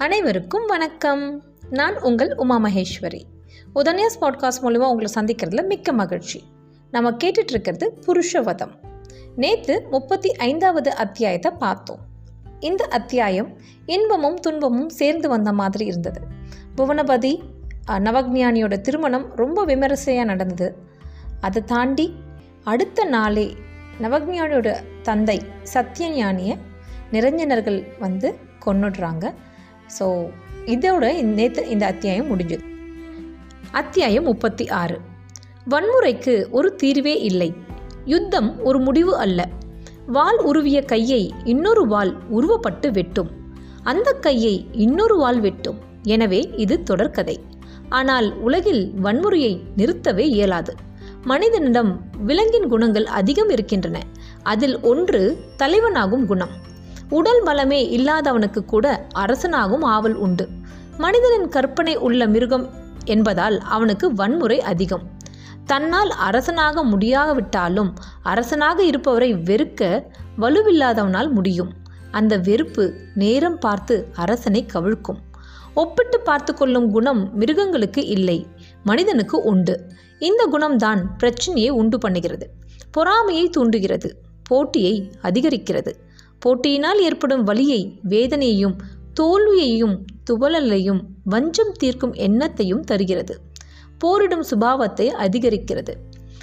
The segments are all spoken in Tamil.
அனைவருக்கும் வணக்கம். நான் உங்கள் உமா மகேஸ்வரி. உதன்யாஸ் பாட்காஸ்ட் மூலிமா உங்களை சந்திக்கிறதுல மிக்க மகிழ்ச்சி. நம்ம கேட்டுட்டு இருக்கிறது புருஷவதம். நேற்று முப்பத்தி ஐந்தாவது அத்தியாயத்தை பார்த்தோம். இந்த அத்தியாயம் இன்பமும் துன்பமும் சேர்ந்து வந்த மாதிரி இருந்தது. புவனபதி நவக்ஞானியோட திருமணம் ரொம்ப விமரிசையாக நடந்தது. அதை தாண்டி அடுத்த நாளே நவக்ஞானியோட தந்தை சத்யஞானியை நிரஞ்சனர்கள் வந்து கொண்டுடுறாங்க ஸோ இதோட நேற்று இந்த அத்தியாயம் முடிஞ்சது அத்தியாயம் முப்பத்தி ஆறு. வன்முறைக்கு ஒரு தீர்வே இல்லை. யுத்தம் ஒரு முடிவு அல்ல. வால் உருவிய கையை இன்னொரு வாள் உருவப்பட்டு வெட்டும். அந்த கையை இன்னொரு வாள் வெட்டும். எனவே இது தொடர்கதை. ஆனால் உலகில் வன்முறையை நிறுத்தவே இயலாது. மனிதனிடம் விலங்கின் குணங்கள் அதிகம் இருக்கின்றன. அதில் ஒன்று தலைவனாகும் குணம். உடல் பலமே இல்லாதவனுக்கு கூட அரசனாகும் ஆவல் உண்டு. மனிதனின் கற்பனை உள்ள மிருகம் என்பதால் அவனுக்கு வன்முறை அதிகம். தன்னால் அரசனாக முடியாவிட்டாலும் அரசனாக இருப்பவரை வெறுக்க வலுவில்லாதவனால் முடியும். அந்த வெறுப்பு நேரம் பார்த்து அரசனை கவிழ்க்கும். ஒப்பிட்டு பார்த்து கொள்ளும் குணம் மிருகங்களுக்கு இல்லை மனிதனுக்கு உண்டு. இந்த குணம்தான் பிரச்சனையை உண்டு பண்ணுகிறது. பொறாமையை தூண்டுகிறது போட்டியை அதிகரிக்கிறது. போட்டியினால் ஏற்படும் வலியை வேதனையையும் தோல்வியையும் துவலலையும் வஞ்சம் தீர்க்கும் எண்ணத்தையும் தருகிறது. போரிடும் சுபாவத்தை அதிகரிக்கிறது.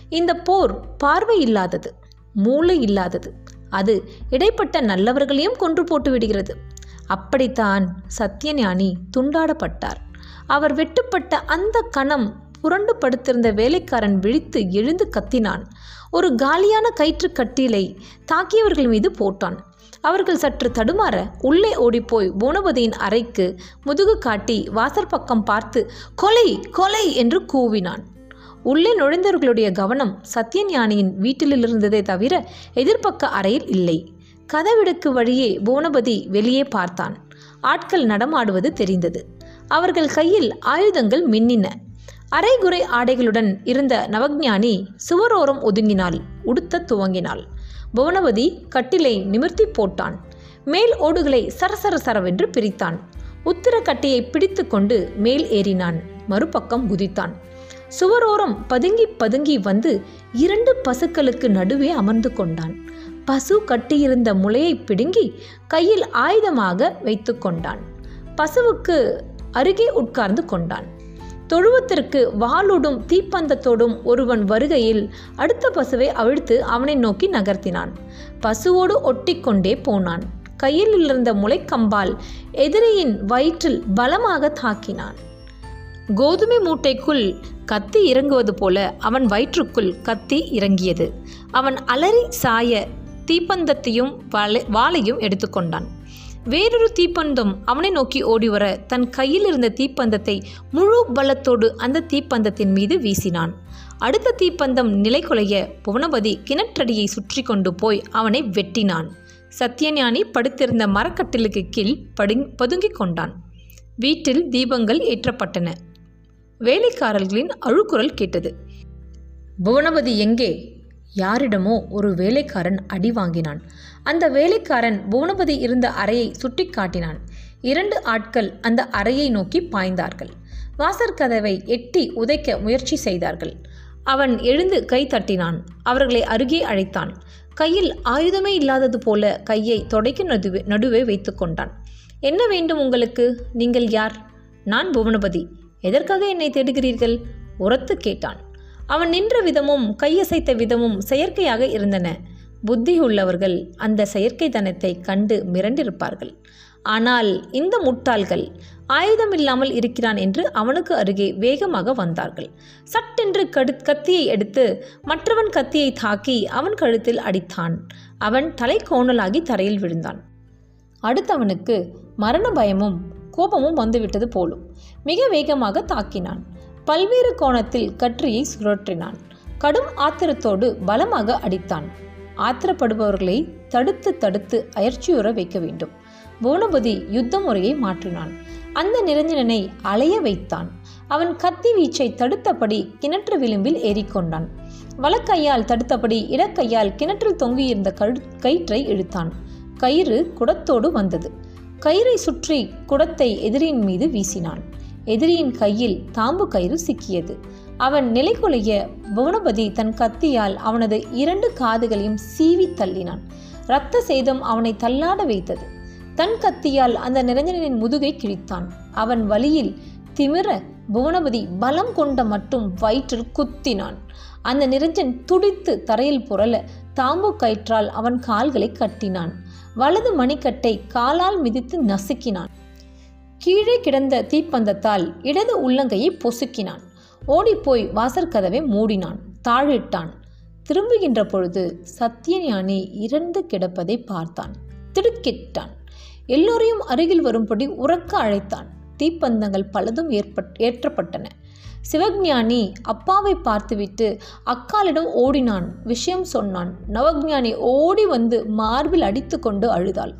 இந்த போர் பார்வை இல்லாதது மூளை இல்லாதது. அது இடைப்பட்ட நல்லவர்களையும் கொன்று போட்டு விடுகிறது. அப்படித்தான் சத்யஞானி துண்டாடப்பட்டார். அவர் வெட்டுப்பட்ட அந்த கணம் புரண்டு படுத்திருந்த வேலைக்காரன் விழித்து எழுந்து கத்தினான். ஒரு காலியான கயிற்று கட்டிலை தாக்கியவர்கள் மீது போட்டான். அவர்கள் சற்று தடுமாற உள்ளே ஓடிப்போய் பூனபதியின் அறைக்கு முதுகு காட்டி வாசற்பக்கம் பார்த்து கொலை கொலை! என்று கூவினான். உள்ளே நுழைந்தவர்களுடைய கவனம் சத்யஞானியின் வீட்டிலிருந்ததே தவிர எதிர்ப்பக்க அறையில் இல்லை. கதவிடுக்கு வழியே பூனபதி வெளியே பார்த்தான். ஆட்கள் நடமாடுவது தெரிந்தது. அவர்கள் கையில் ஆயுதங்கள் மின்னின. அரைகுறை ஆடைகளுடன் இருந்த நவக்ஞானி சுவரோரம் ஒதுங்கினாள் உடுத்த துவங்கினாள். புவனவதி கட்டிலை நிமிர்த்தி போட்டான். மேல் ஓடுகளை சரசர சரவென்று பிரித்தான். உத்திர கட்டியை பிடித்து கொண்டு மேல் ஏறினான். மறுபக்கம் குதித்தான். சுவரோரம் பதுங்கி பதுங்கி வந்து இரண்டு பசுக்களுக்கு நடுவே அமர்ந்து கொண்டான். பசு கட்டியிருந்த முளையை பிடுங்கி கையில் ஆயுதமாக வைத்து கொண்டான். பசுவுக்கு அருகே உட்கார்ந்து கொண்டான். தொழுவத்திற்கு வாளோடும் தீப்பந்தத்தோடும் ஒருவன் வருகையில் அடுத்த பசுவை அவிழ்த்து அவனை நோக்கி நகர்த்தினான். பசுவோடு ஒட்டிக்கொண்டே போனான். கையில் இருந்த முளைக்கம்பால் எதிரியின் வயிற்றில் பலமாக தாக்கினான். கோதுமை மூட்டைக்குள் கத்தி இறங்குவது போல அவன் வயிற்றுக்குள் கத்தி இறங்கியது. அவன் அலறி சாய தீப்பந்தத்தையும் வாளை வாளையும் எடுத்துக்கொண்டான். வேறொரு தீப்பந்தம் அவனை நோக்கி ஓடிவர தன் கையில் இருந்த தீப்பந்தத்தை முழு பலத்தோடு அந்த தீப்பந்தத்தின் மீது வீசினான். அடுத்த தீப்பந்தம் நிலை குலைய புவனபதி கிணற்றடியை சுற்றி கொண்டு போய் அவனை வெட்டினான். சத்யஞானி படுத்திருந்த மரக்கட்டிலுக்கு கீழ் படுங் பதுங்கிக் கொண்டான். வீட்டில் தீபங்கள் ஏற்றப்பட்டன. வேலைக்காரர்களின் அழுக்குரல் கேட்டது. புவனபதி எங்கே? யாரிடமோ ஒரு வேலைக்காரன் அடி வாங்கினான். அந்த வேலைக்காரன் புவனபதி இருந்த அறையை சுட்டி காட்டினான். இரண்டு ஆட்கள் அந்த அறையை நோக்கி பாய்ந்தார்கள். வாசற்கதவை எட்டி உதைக்க முயற்சி செய்தார்கள். அவன் எழுந்து கை தட்டினான். அவர்களை அருகே அழைத்தான். கையில் ஆயுதமே இல்லாதது போல கையை தொடைக்கு நடுவே நடுவே வைத்து கொண்டான். என்ன வேண்டும் உங்களுக்கு? நீங்கள் யார்? நான் புவனபதி. எதற்காக என்னை தேடுகிறீர்கள்? உரத்து கேட்டான். அவன் நின்ற விதமும் கையசைத்த விதமும் செயற்கையாக இருந்தன. புத்தி உள்ளவர்கள் அந்த செயற்கை தனத்தை கண்டு மிரண்டிருப்பார்கள். ஆனால் இந்த முட்டாள்கள் ஆயுதம் இல்லாமல் இருக்கிறான் என்று அவனுக்கு அருகே வேகமாக வந்தார்கள். சட்டென்று கடு கத்தியை எடுத்து மற்றவன் கத்தியை தாக்கி அவன் கழுத்தில் அடித்தான். அவன் தலை கோணலாகி தரையில் விழுந்தான். அடுத்தவனுக்கு மரண பயமும் கோபமும் வந்துவிட்டது போலும். மிக வேகமாக தாக்கினான். பல்வேறு கோணத்தில் கற்றியை சுழற்றினான். கடும் ஆத்திரத்தோடு பலமாக அடித்தான். ஆத்திரப்படுபவர்களை தடுத்து தடுத்து அயற்சியுற வைக்க வேண்டும். புவனபதி யுத்த முறையை மாற்றினான். அந்த நிரஞ்சனனை அலைய வைத்தான். அவன் கத்தி வீச்சை தடுத்தபடி கிணற்று விளிம்பில் ஏறிக்கொண்டான். வலக்கையால் தடுத்தபடி இடக்கையால் கிணற்றில் தொங்கியிருந்த கயிற்றை இழுத்தான். கயிறு குடத்தோடு வந்தது. கயிறை சுற்றி குடத்தை எதிரியின் மீது வீசினான். எதிரியின் கையில் தாம்பு கயிறு சிக்கியது. அவன் நிலைகுலைய புவனபதி தன் கத்தியால் அவனது இரண்டு காதுகளையும் சீவி தள்ளினான். இரத்த சேதம் அவனை தள்ளாட வைத்தது. தன் கத்தியால் அந்த நிரஞ்சனின் முதுகை கிழித்தான். அவன் வழியில் திமிர புவனபதி பலம் கொண்ட மட்டும் வயிற்றில் குத்தினான். அந்த நிரஞ்சன் துடித்து தரையில் புரள தாம்பு கயிற்றால் அவன் கால்களை கட்டினான். வலது மணிக்கட்டை காலால் மிதித்து நசுக்கினான். கீழே கிடந்த தீப்பந்தத்தால் இடது உள்ளங்கையை பொசுக்கினான். ஓடிப்போய் வாசற்கதவை மூடினான். தாழிட்டான். திரும்புகின்ற பொழுது சத்தியஞானி இறந்து கிடப்பதை பார்த்தான். திடுக்கிட்டான். எல்லோரையும் அருகில் வரும்படி உறக்க அழைத்தான். தீப்பந்தங்கள் பலதும் ஏற்பட் ஏற்றப்பட்டன. சிவஞானி அப்பாவை பார்த்துவிட்டு அக்காலிடம் ஓடினான். விஷயம் சொன்னான். நவஞானி ஓடி வந்து மார்பில் அடித்து கொண்டு அழுதாள்.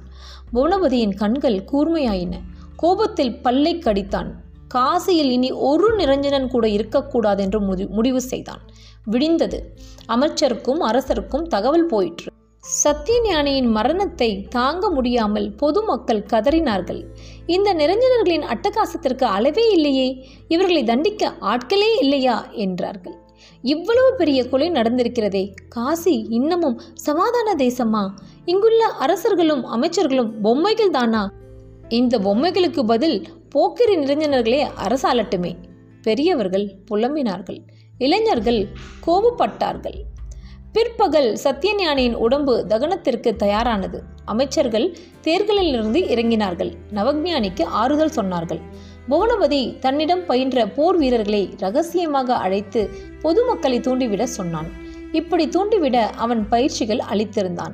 புவனபதியின் கண்கள் கூர்மையாயின. கோபத்தில் பல்லை கடித்தான். காசியில் இனி ஒரு நிரஞ்சனன் கூட இருக்கக்கூடாது என்று முடி முடிவு செய்தான். விடிந்தது. அமைச்சருக்கும் அரசருக்கும் தகவல் போயிற்று. சத்தியஞானியின் மரணத்தை தாங்க முடியாமல் பொதுமக்கள் கதறினார்கள். இந்த நிரஞ்சனர்களின் அட்டகாசத்திற்கு அளவே இல்லையே. இவர்களை தண்டிக்க ஆட்களே இல்லையா? என்றார்கள். இவ்வளவு பெரிய கொலை நடந்திருக்கிறதே. காசி இன்னமும் சமாதான தேசமா? இங்குள்ள அரசர்களும் அமைச்சர்களும் பொம்மைகள் தானா இந்த பொம்மைகளுக்கு பதில் போக்கிரி நிரஞ்சனர்களே அரசாலட்டுமே பெரியவர்கள் புலம்பினார்கள். இளைஞர்கள் கோபப்பட்டார்கள். பிற்பகல் சத்தியஞானியின் உடம்பு தகனத்திற்கு தயாரானது. அமைச்சர்கள் தேர்களிலிருந்து இறங்கினார்கள். நவஞானிக்கு ஆறுதல் சொன்னார்கள். புவனபதி தன்னிடம் பயின்ற போர் வீரர்களை ரகசியமாக அழைத்து பொதுமக்களை தூண்டிவிட சொன்னான். இப்படி தூண்டிவிட அவன் பயிற்சிகள் அளித்திருந்தான்.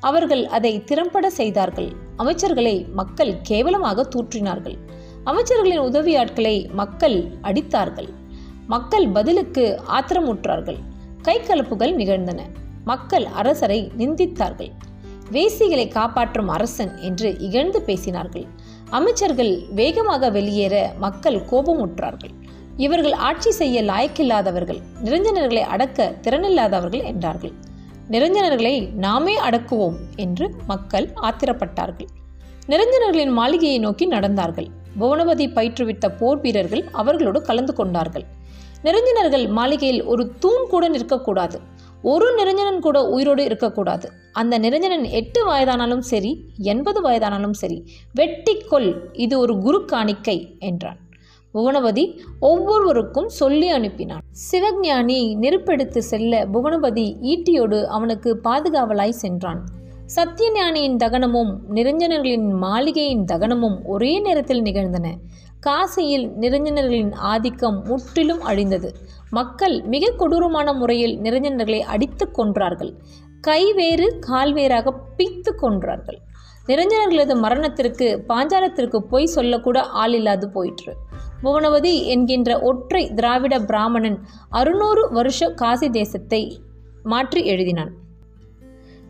அவர்கள் அதை திறம்பட செய்தார்கள். அமைச்சர்களை மக்கள் கேவலமாக தூற்றினார்கள். அமைச்சர்களின் உதவியாட்களை மக்கள் அடித்தார்கள். மக்கள் பதிலுக்கு ஆத்திரமுற்றார்கள். கைகலப்புகள் நிகழ்ந்தன. மக்கள் அரசரை நிந்தித்தார்கள். வேசிகளை காப்பாற்றும் அரசன் என்று இகழ்ந்து பேசினார்கள். அமைச்சர்கள் வேகமாக வெளியேற மக்கள் கோபமுற்றார்கள். இவர்கள் ஆட்சி செய்ய லாயக்கில்லாதவர்கள் நிரஞ்சனர்களை அடக்க திறனில்லாதவர்கள் என்றார்கள். நிரஞ்சனர்களை நாமே அடக்குவோம் என்று மக்கள் ஆத்திரப்பட்டார்கள். நிரஞ்சனர்களின் மாளிகையை நோக்கி நடந்தார்கள். புவனபதி பயிற்றுவித்த போர் வீரர்கள் அவர்களோடு கலந்து கொண்டார்கள். நிரஞ்சனர்கள் மாளிகையில் ஒரு தூண் கூட நிற்கக்கூடாது. ஒரு நிரஞ்சனன் கூட உயிரோடு இருக்கக்கூடாது. அந்த நிரஞ்சனன் எட்டு வயதானாலும் சரி எண்பது வயதானாலும் சரி வெட்டிக்கொள் இது ஒரு குரு காணிக்கை என்றான். புவனபதி ஒவ்வொருவருக்கும் சொல்லி அனுப்பினான். சிவஞானி நெருப்பெடுத்து செல்ல புவனபதி ஈட்டியோடு அவனுக்கு பாதுகாவலாய் சென்றான். சத்தியஞானியின் தகனமும் நிரஞ்சனர்களின் மாளிகையின் தகனமும் ஒரே நேரத்தில் நிகழ்ந்தன. காசியில் நிரஞ்சனர்களின் ஆதிக்கம் முற்றிலும் அழிந்தது. மக்கள் மிக கொடூரமான முறையில் நிரஞ்சனர்களை அடித்து கொன்றார்கள். கை வேறு கால் வேறாக பிய்த்து கொன்றார்கள். நிரஞ்சனர்களது மரணத்திற்கு பாஞ்சாலத்திற்கு பொய் சொல்லக்கூட ஆள் இல்லாது போயிற்று. புவனவதி என்கின்ற ஒற்றை திராவிட பிராமணன் அறுநூறு வருஷ காசி தேசத்தை மாற்றி எழுதினான்.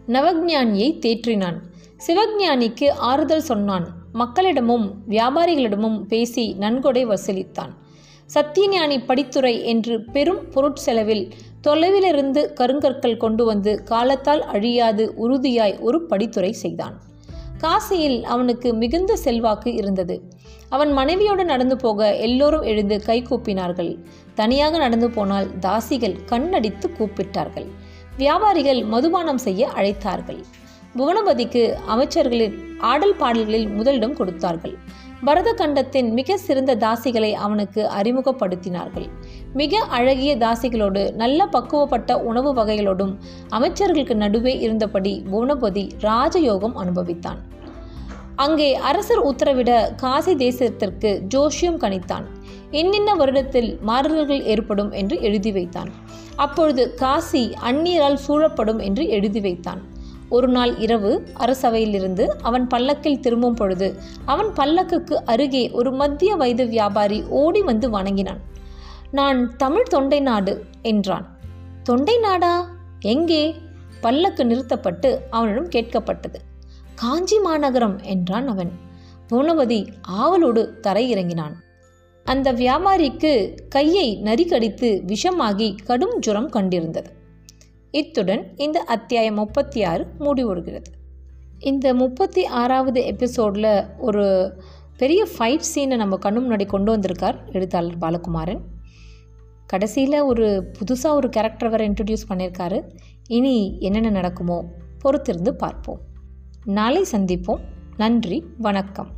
நவஜானியை தேற்றினான். சிவஞானிக்கு ஆறுதல் சொன்னான். மக்களிடமும் வியாபாரிகளிடமும் பேசி நன்கொடை வசூலித்தான். சத்தியஞானி படித்துறை என்று பெரும் பொருட்செலவில் தொலைவிலிருந்து கருங்கற்கள் கொண்டு வந்து காலத்தால் அழியாது உறுதியாய் ஒரு படித்துறை செய்தான். காசியில் அவனுக்கு மிகுந்த செல்வாக்கு இருந்தது. அவன் மனைவியோடு நடந்து போக எல்லோரும் எழுந்து கை கூப்பினார்கள். தனியாக நடந்து போனால் தாசிகள் கண்ணடித்து கூப்பிட்டார்கள். வியாபாரிகள் மதுபானம் செய்ய அழைத்தார்கள். புவனபதிக்கு அமைச்சர்களின் ஆடல் பாடல்களில் முதலிடம் கொடுத்தார்கள். பரத கண்டத்தின் மிக சிறந்த தாசிகளை அவனுக்கு அறிமுகப்படுத்தினார்கள். மிக அழகிய தாசிகளோடு நல்ல பக்குவப்பட்ட உணவு வகைகளோடும் அமைச்சர்களுக்கு நடுவே இருந்தபடி புவனபதி ராஜயோகம் அனுபவித்தான். அங்கே அரசர் உத்தரவிட காசி தேசத்திற்கு ஜோஷியம் கணித்தான். இன்னின்ன வருடத்தில் மாறுதல்கள் ஏற்படும் என்று எழுதி வைத்தான். அப்பொழுது காசி அந்நீரால் சூழப்படும் என்று எழுதி வைத்தான். ஒரு நாள் இரவு அரசவையிலிருந்து அவன் பல்லக்கில் திரும்பும் பொழுது அவன் பல்லக்குக்கு அருகே ஒரு மத்திய வயது வியாபாரி ஓடி வந்து வணங்கினான். நான் தமிழ் தொண்டை நாடு என்றான். தொண்டை நாடா? எங்கே? பல்லக்கு நிறுத்தப்பட்டு அவனிடம் கேட்கப்பட்டது. காஞ்சி மாநகரம் என்றான் அவன். புவனவதி ஆவலோடு தரையிறங்கினான். அந்த வியாபாரிக்கு கையை நரிக்கடித்து விஷமாகி கடும் ஜுரம் கண்டிருந்தது. இத்துடன் இந்த அத்தியாயம் முப்பத்தி ஆறு முடிவுறுகிறது. இந்த முப்பத்தி ஆறாவது எபிசோடில் ஒரு பெரிய ஃபைட் சீனை நம்ம கண்ணு முன்னாடி கொண்டு வந்திருக்கார் எழுத்தாளர் பாலகுமாரன். கடைசியில் ஒரு புதுசாக ஒரு கேரக்டர் வேறு இன்ட்ரடியூஸ் பண்ணியிருக்காரு இனி என்னென்ன நடக்குமோ பொறுத்திருந்து பார்ப்போம். நாளை சந்திப்போம். நன்றி வணக்கம்.